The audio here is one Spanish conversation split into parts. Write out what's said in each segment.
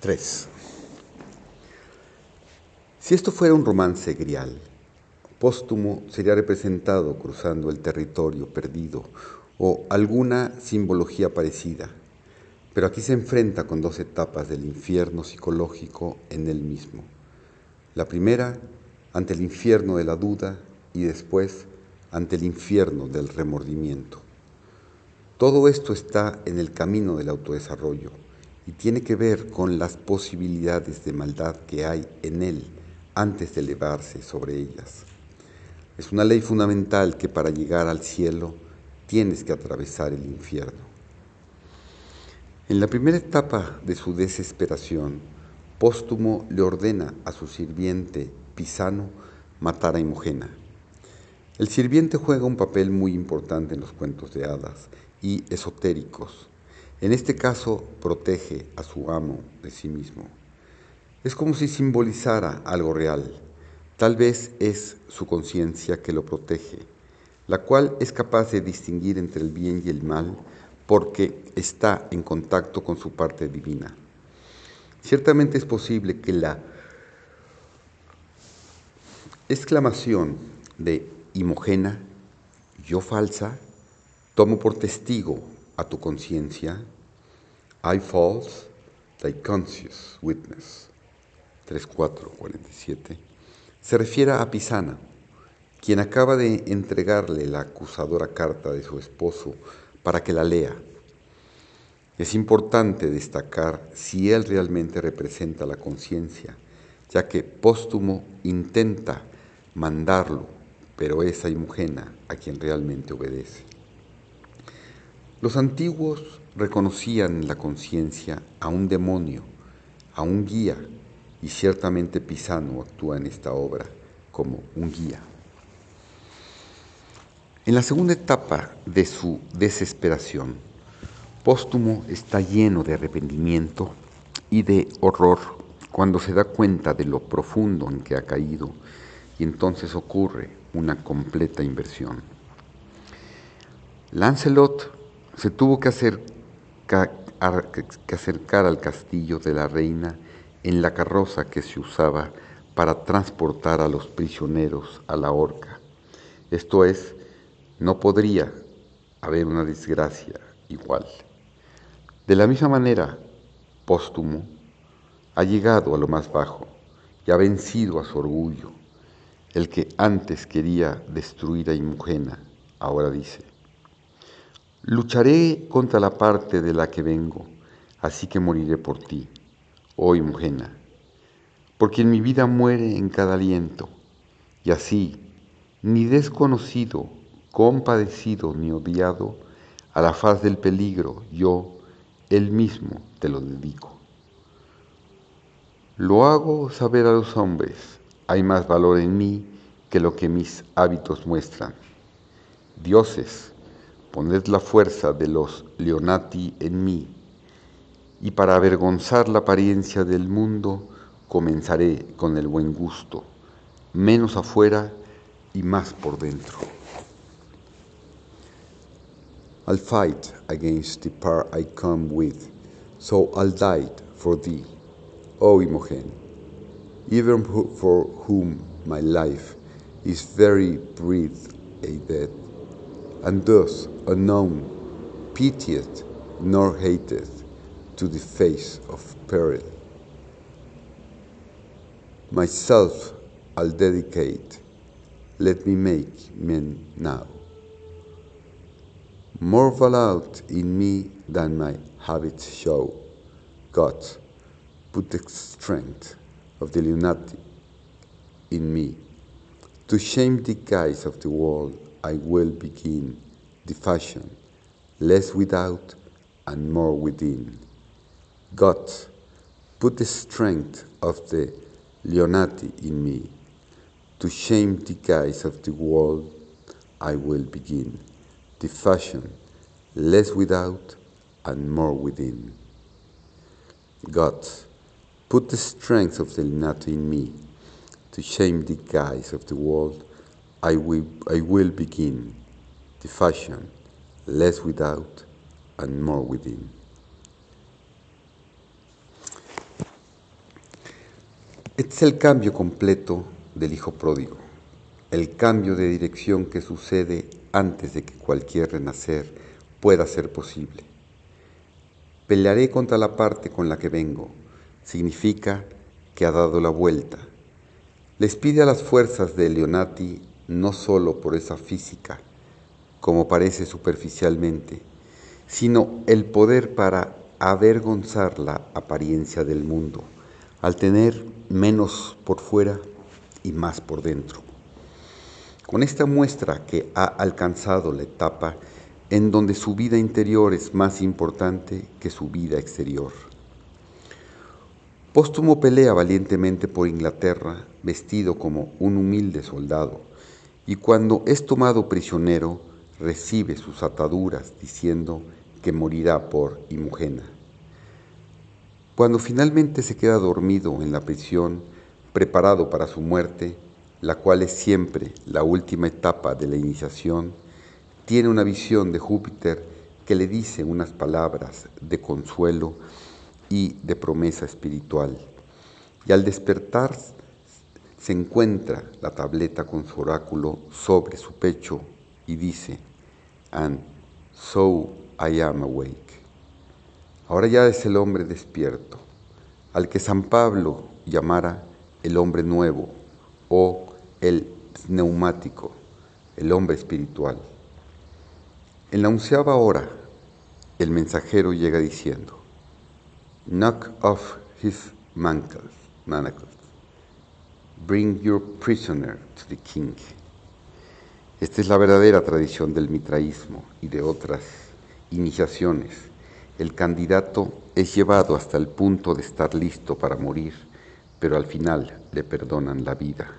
3. Si esto fuera un romance grial, póstumo sería representado cruzando el territorio perdido o alguna simbología parecida, pero aquí se enfrenta con dos etapas del infierno psicológico en él mismo. La primera ante el infierno de la duda y después ante el infierno del remordimiento. Todo esto está en el camino del autodesarrollo y tiene que ver con las posibilidades de maldad que hay en él antes de elevarse sobre ellas. Es una ley fundamental que para llegar al cielo tienes que atravesar el infierno. En la primera etapa de su desesperación, Póstumo le ordena a su sirviente Pisano matar a Imogena. El sirviente juega un papel muy importante en los cuentos de hadas y esotéricos. En este caso, protege a su amo de sí mismo. Es como si simbolizara algo real. Tal vez es su conciencia que lo protege, la cual es capaz de distinguir entre el bien y el mal porque está en contacto con su parte divina. Ciertamente es posible que la exclamación de Imogena, yo falsa, tomo por testigo a tu conciencia, I false, thy conscious witness, 3.4.47, se refiere a Pisana, quien acaba de entregarle la acusadora carta de su esposo para que la lea. Es importante destacar si él realmente representa la conciencia, ya que póstumo intenta mandarlo, pero es a Imogena a quien realmente obedece. Los antiguos reconocían en la conciencia a un demonio, a un guía, y ciertamente Pisano actúa en esta obra como un guía. En la segunda etapa de su desesperación, Póstumo está lleno de arrepentimiento y de horror cuando se da cuenta de lo profundo en que ha caído y entonces ocurre una completa inversión. Lancelot se tuvo que, que acercar al castillo de la reina en la carroza que se usaba para transportar a los prisioneros a la horca. Esto es, no podría haber una desgracia igual. De la misma manera, póstumo ha llegado a lo más bajo y ha vencido a su orgullo. El que antes quería destruir a Imogena, ahora dice, lucharé contra la parte de la que vengo, así que moriré por ti, oh Imogena, porque en mi vida muere en cada aliento, y así, ni desconocido, compadecido ni odiado, a la faz del peligro yo, él mismo, te lo dedico. Lo hago saber a los hombres, hay más valor en mí que lo que mis hábitos muestran. Dioses, poned la fuerza de los Leonati en mí, y para avergonzar la apariencia del mundo, comenzaré con el buen gusto, menos afuera y más por dentro. I'll fight against the part I come with, so I'll die for thee, O Imogen, even for whom my life is very breath a death, and thus unknown, pitied nor hated to the face of peril. Myself I'll dedicate, let me make men now. More valour in me than my habits show. God, put the strength of the lunatic in me. To shame the guise of the world, I will begin the fashion, less without and more within. God, put the strength of the Leonati in me. To shame the guise of the world, I will begin the fashion, less without and more within. God, put the strength of the Leonati in me. To shame the guise of the world, I will, I will begin the fashion, less without and more within. Este es el cambio completo del Hijo Pródigo, el cambio de dirección que sucede antes de que cualquier renacer pueda ser posible. Pelearé contra la parte con la que vengo, significa que ha dado la vuelta. Les pide a las fuerzas de Leonati no solo por esa física, como parece superficialmente, sino el poder para avergonzar la apariencia del mundo, al tener menos por fuera y más por dentro. Con esta muestra que ha alcanzado la etapa en donde su vida interior es más importante que su vida exterior. Póstumo pelea valientemente por Inglaterra, vestido como un humilde soldado, y cuando es tomado prisionero, recibe sus ataduras diciendo que morirá por Imogena. Cuando finalmente se queda dormido en la prisión, preparado para su muerte, la cual es siempre la última etapa de la iniciación, tiene una visión de Júpiter que le dice unas palabras de consuelo y de promesa espiritual. Y al despertar se encuentra la tableta con su oráculo sobre su pecho y dice, and so I am awake. Ahora ya es el hombre despierto, al que San Pablo llamara el hombre nuevo o el neumático, el hombre espiritual. En la onceava hora, el mensajero llega diciendo, Knock off his manacles. Bring your prisoner to the king. Esta es la verdadera tradición del mitraísmo y de otras iniciaciones. El candidato es llevado hasta el punto de estar listo para morir, pero al final le perdonan la vida.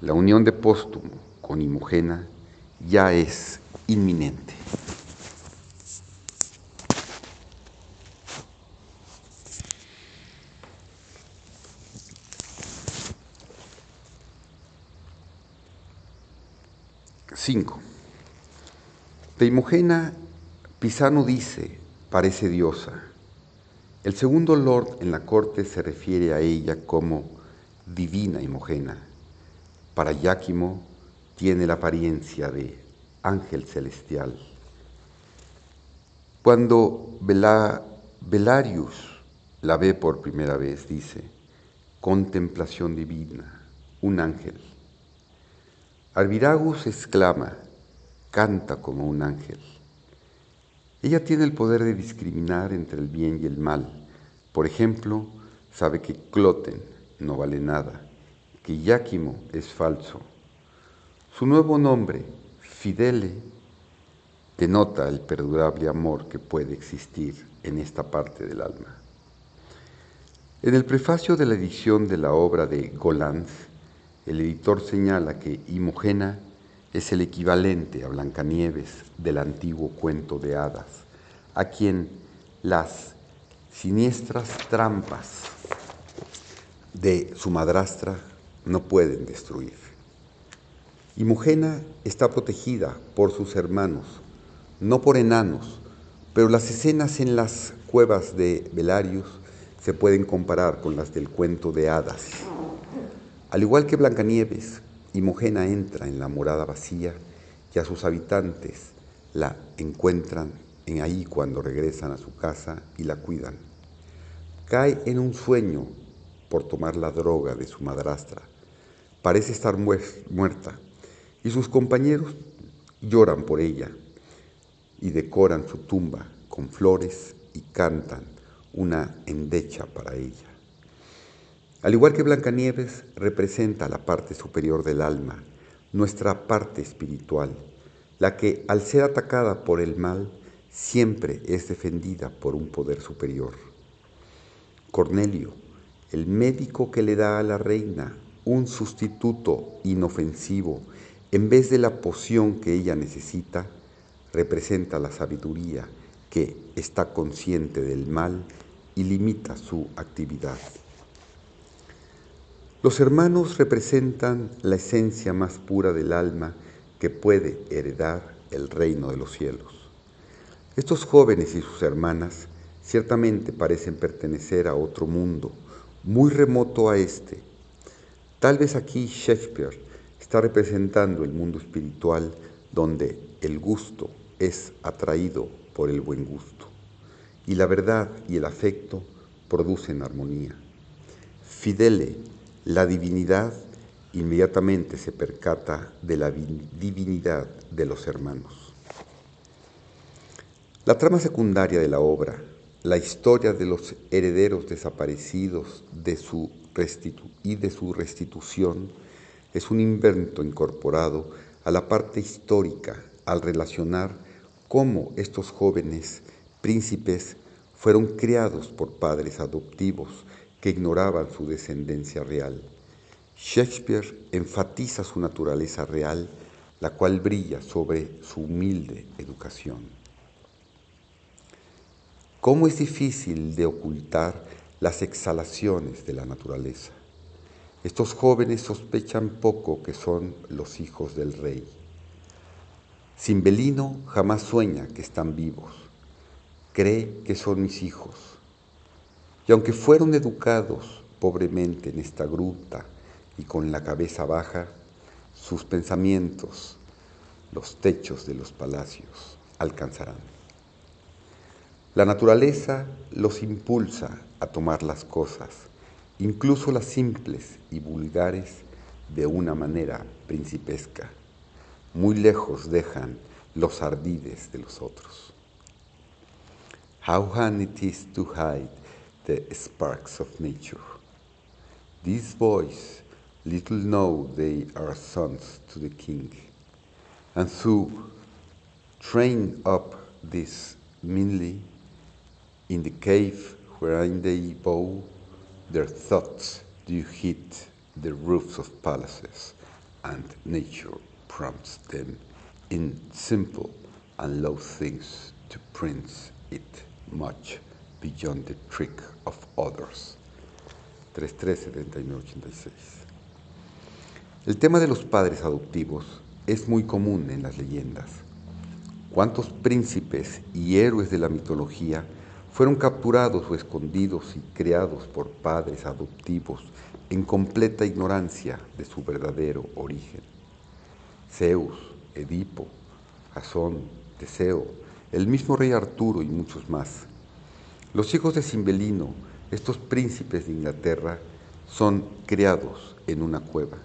La unión de Póstumo con Imogena ya es inminente. Cinco. De Imogena, Pisano dice, parece diosa. El segundo lord en la corte se refiere a ella como divina Imogena. Para Iáquimo tiene la apariencia de ángel celestial. Cuando Velarius la ve por primera vez, dice, contemplación divina, un ángel. Arviragus exclama, canta como un ángel. Ella tiene el poder de discriminar entre el bien y el mal. Por ejemplo, sabe que Cloten no vale nada, que Iáquimo es falso. Su nuevo nombre, Fidele denota el perdurable amor que puede existir en esta parte del alma. En el prefacio de la edición de la obra de Golanz, el editor señala que Imogena es el equivalente a Blancanieves del antiguo cuento de hadas, a quien las siniestras trampas de su madrastra no pueden destruir. Imogena está protegida por sus hermanos, no por enanos, pero las escenas en las cuevas de Belarius se pueden comparar con las del cuento de hadas. Al igual que Blancanieves, Imogena entra en la morada vacía y a sus habitantes la encuentran en ahí cuando regresan a su casa y la cuidan. Cae en un sueño por tomar la droga de su madrastra. Parece estar muerta y sus compañeros lloran por ella y decoran su tumba con flores y cantan una endecha para ella. Al igual que Blancanieves representa la parte superior del alma, nuestra parte espiritual, la que al ser atacada por el mal siempre es defendida por un poder superior. Cornelio, el médico que le da a la reina un sustituto inofensivo en vez de la poción que ella necesita, representa la sabiduría que está consciente del mal y limita su actividad. Los hermanos representan la esencia más pura del alma que puede heredar el reino de los cielos. Estos jóvenes y sus hermanas ciertamente parecen pertenecer a otro mundo, muy remoto a este. Tal vez aquí Shakespeare está representando el mundo espiritual donde el gusto es atraído por el buen gusto y la verdad y el afecto producen armonía. Fidele, la divinidad, inmediatamente se percata de la divinidad de los hermanos. La trama secundaria de la obra, la historia de los herederos desaparecidos y de su restitución, es un invento incorporado a la parte histórica al relacionar cómo estos jóvenes príncipes fueron criados por padres adoptivos que ignoraban su descendencia real. Shakespeare enfatiza su naturaleza real, la cual brilla sobre su humilde educación. ¿Cómo es difícil de ocultar las exhalaciones de la naturaleza? Estos jóvenes sospechan poco que son los hijos del rey. Cimbelino jamás sueña que están vivos cree que son mis hijos. Y aunque fueron educados pobremente en esta gruta y con la cabeza baja, sus pensamientos, los techos de los palacios, alcanzarán. La naturaleza los impulsa a tomar las cosas, incluso las simples y vulgares, de una manera principesca. Muy lejos dejan los ardides de los otros. How hard it is to hide the sparks of nature. These boys little know they are sons to the king, and so train up this meanly in the cave wherein they bow, their thoughts do hit the roofs of palaces, and nature prompts them in simple and low things to prince it much beyond the trick of others. 3.3.79.86 El tema de los padres adoptivos es muy común en las leyendas. ¿Cuántos príncipes y héroes de la mitología fueron capturados o escondidos y creados por padres adoptivos en completa ignorancia de su verdadero origen? Zeus, Edipo, Jasón, Teseo, el mismo rey Arturo y muchos más. Los hijos de Cimbelino, estos príncipes de Inglaterra, son criados en una cueva.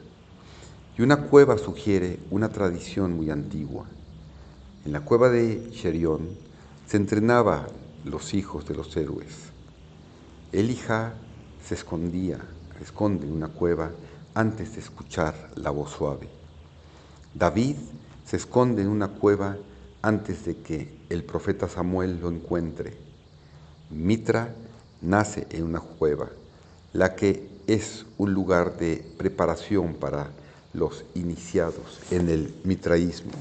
Y una cueva sugiere una tradición muy antigua. En la cueva de Cherión se entrenaban los hijos de los héroes. Elija se escondía, esconde en una cueva antes de escuchar la voz suave. David se esconde en una cueva antes de que el profeta Samuel lo encuentre. Mitra nace en una cueva, la que es un lugar de preparación para los iniciados en el mitraísmo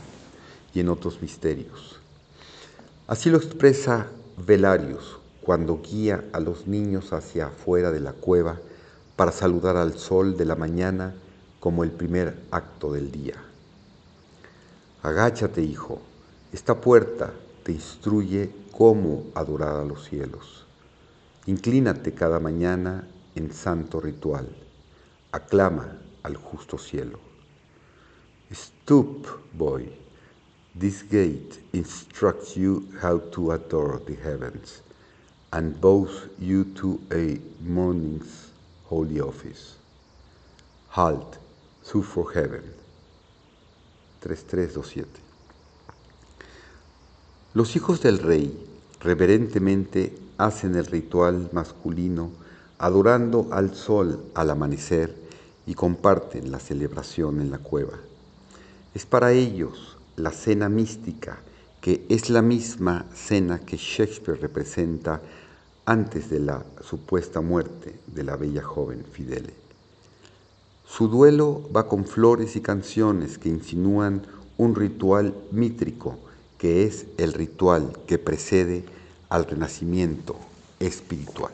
y en otros misterios. Así lo expresa Velarius cuando guía a los niños hacia afuera de la cueva para saludar al sol de la mañana como el primer acto del día. Agáchate, hijo, esta puerta te instruye cómo adorar a los cielos. Inclínate cada mañana en santo ritual. Aclama al justo cielo. Stoop, boy. This gate instructs you how to adore the heavens and bows you to a morning's holy office. Halt, through for heaven. 3327 los hijos del rey reverentemente hacen el ritual masculino adorando al sol al amanecer y comparten la celebración en la cueva. Es para ellos la cena mística, que es la misma cena que Shakespeare representa antes de la supuesta muerte de la bella joven Fidele. Su duelo va con flores y canciones que insinúan un ritual mítrico que es el ritual que precede al renacimiento espiritual.